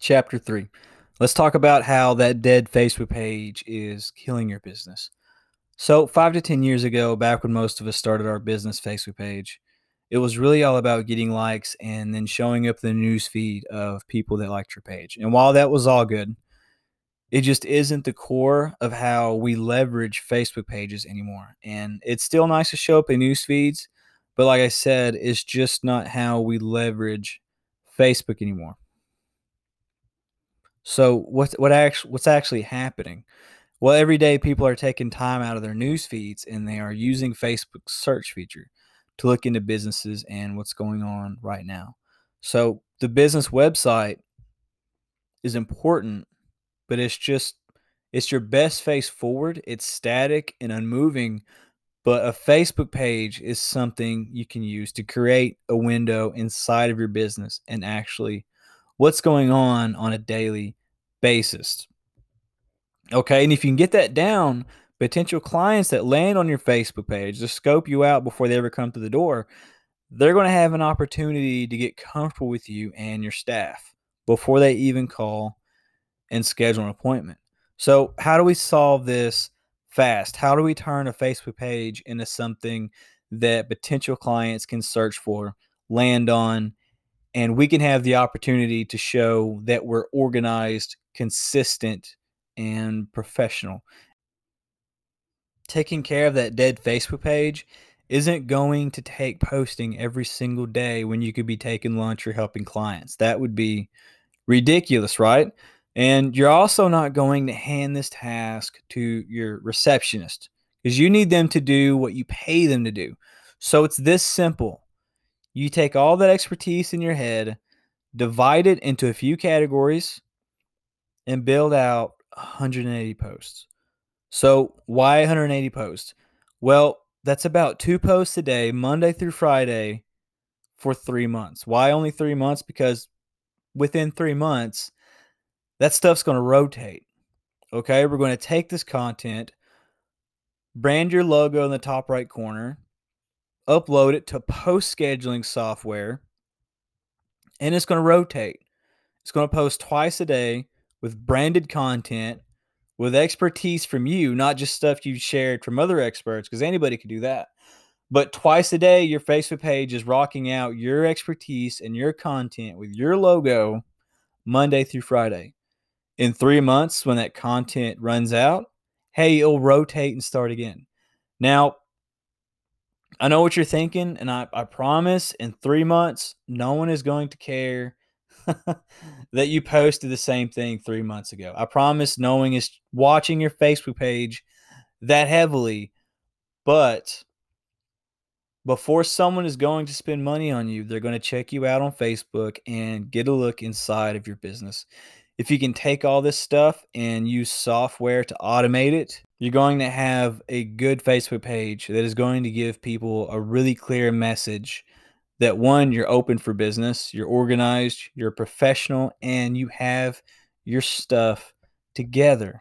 Chapter 3. Let's talk about how that dead Facebook page is killing your business. So, five to 10 years ago, back when most of us started our business Facebook page, it was really all about getting likes and then showing up the news feed of people that liked your page. And while that was all good, it just isn't the core of how we leverage Facebook pages anymore. And it's still nice to show up in news feeds, but like I said, it's just not how we leverage Facebook anymore. So what's what actually what's actually happening? Well, every day people are taking time out of their news feeds and they are using Facebook's search feature to look into businesses and what's going on right now. So the business website is important, but it's just it's your best face forward. It's static and unmoving, but a Facebook page is something you can use to create a window inside of your business and actually what's going on on a daily basis. Okay, and if you can get that down, potential clients that land on your Facebook page to scope you out before they ever come to the door, they're going to have an opportunity to get comfortable with you and your staff before they even call and schedule an appointment. So, how do we solve this fast? How do we turn a Facebook page into something that potential clients can search for, land on, and we can have the opportunity to show that we're organized, consistent, and professional. Taking care of that dead Facebook page isn't going to take posting every single day when you could be taking lunch or helping clients. That would be ridiculous, right? And you're also not going to hand this task to your receptionist because you need them to do what you pay them to do. So it's this simple. You take all that expertise in your head, divide it into a few categories, and build out 180 posts. So, why 180 posts? Well, that's about two posts a day, Monday through Friday, for three months. Why only three months? Because within three months, that stuff's going to rotate. Okay, we're going to take this content, brand your logo in the top right corner, upload it to post scheduling software, and it's going to rotate. It's going to post twice a day with branded content, with expertise from you, not just stuff you shared from other experts, because anybody could do that. But twice a day, your Facebook page is rocking out your expertise and your content with your logo Monday through Friday. In three months, when that content runs out, hey, it'll rotate and start again. Now, I know what you're thinking, and I, I promise in three months, no one is going to care that you posted the same thing three months ago. I promise no one is watching your Facebook page that heavily, but before someone is going to spend money on you, they're going to check you out on Facebook and get a look inside of your business. If you can take all this stuff and use software to automate it, you're going to have a good Facebook page that is going to give people a really clear message that one, you're open for business, you're organized, you're professional, and you have your stuff together.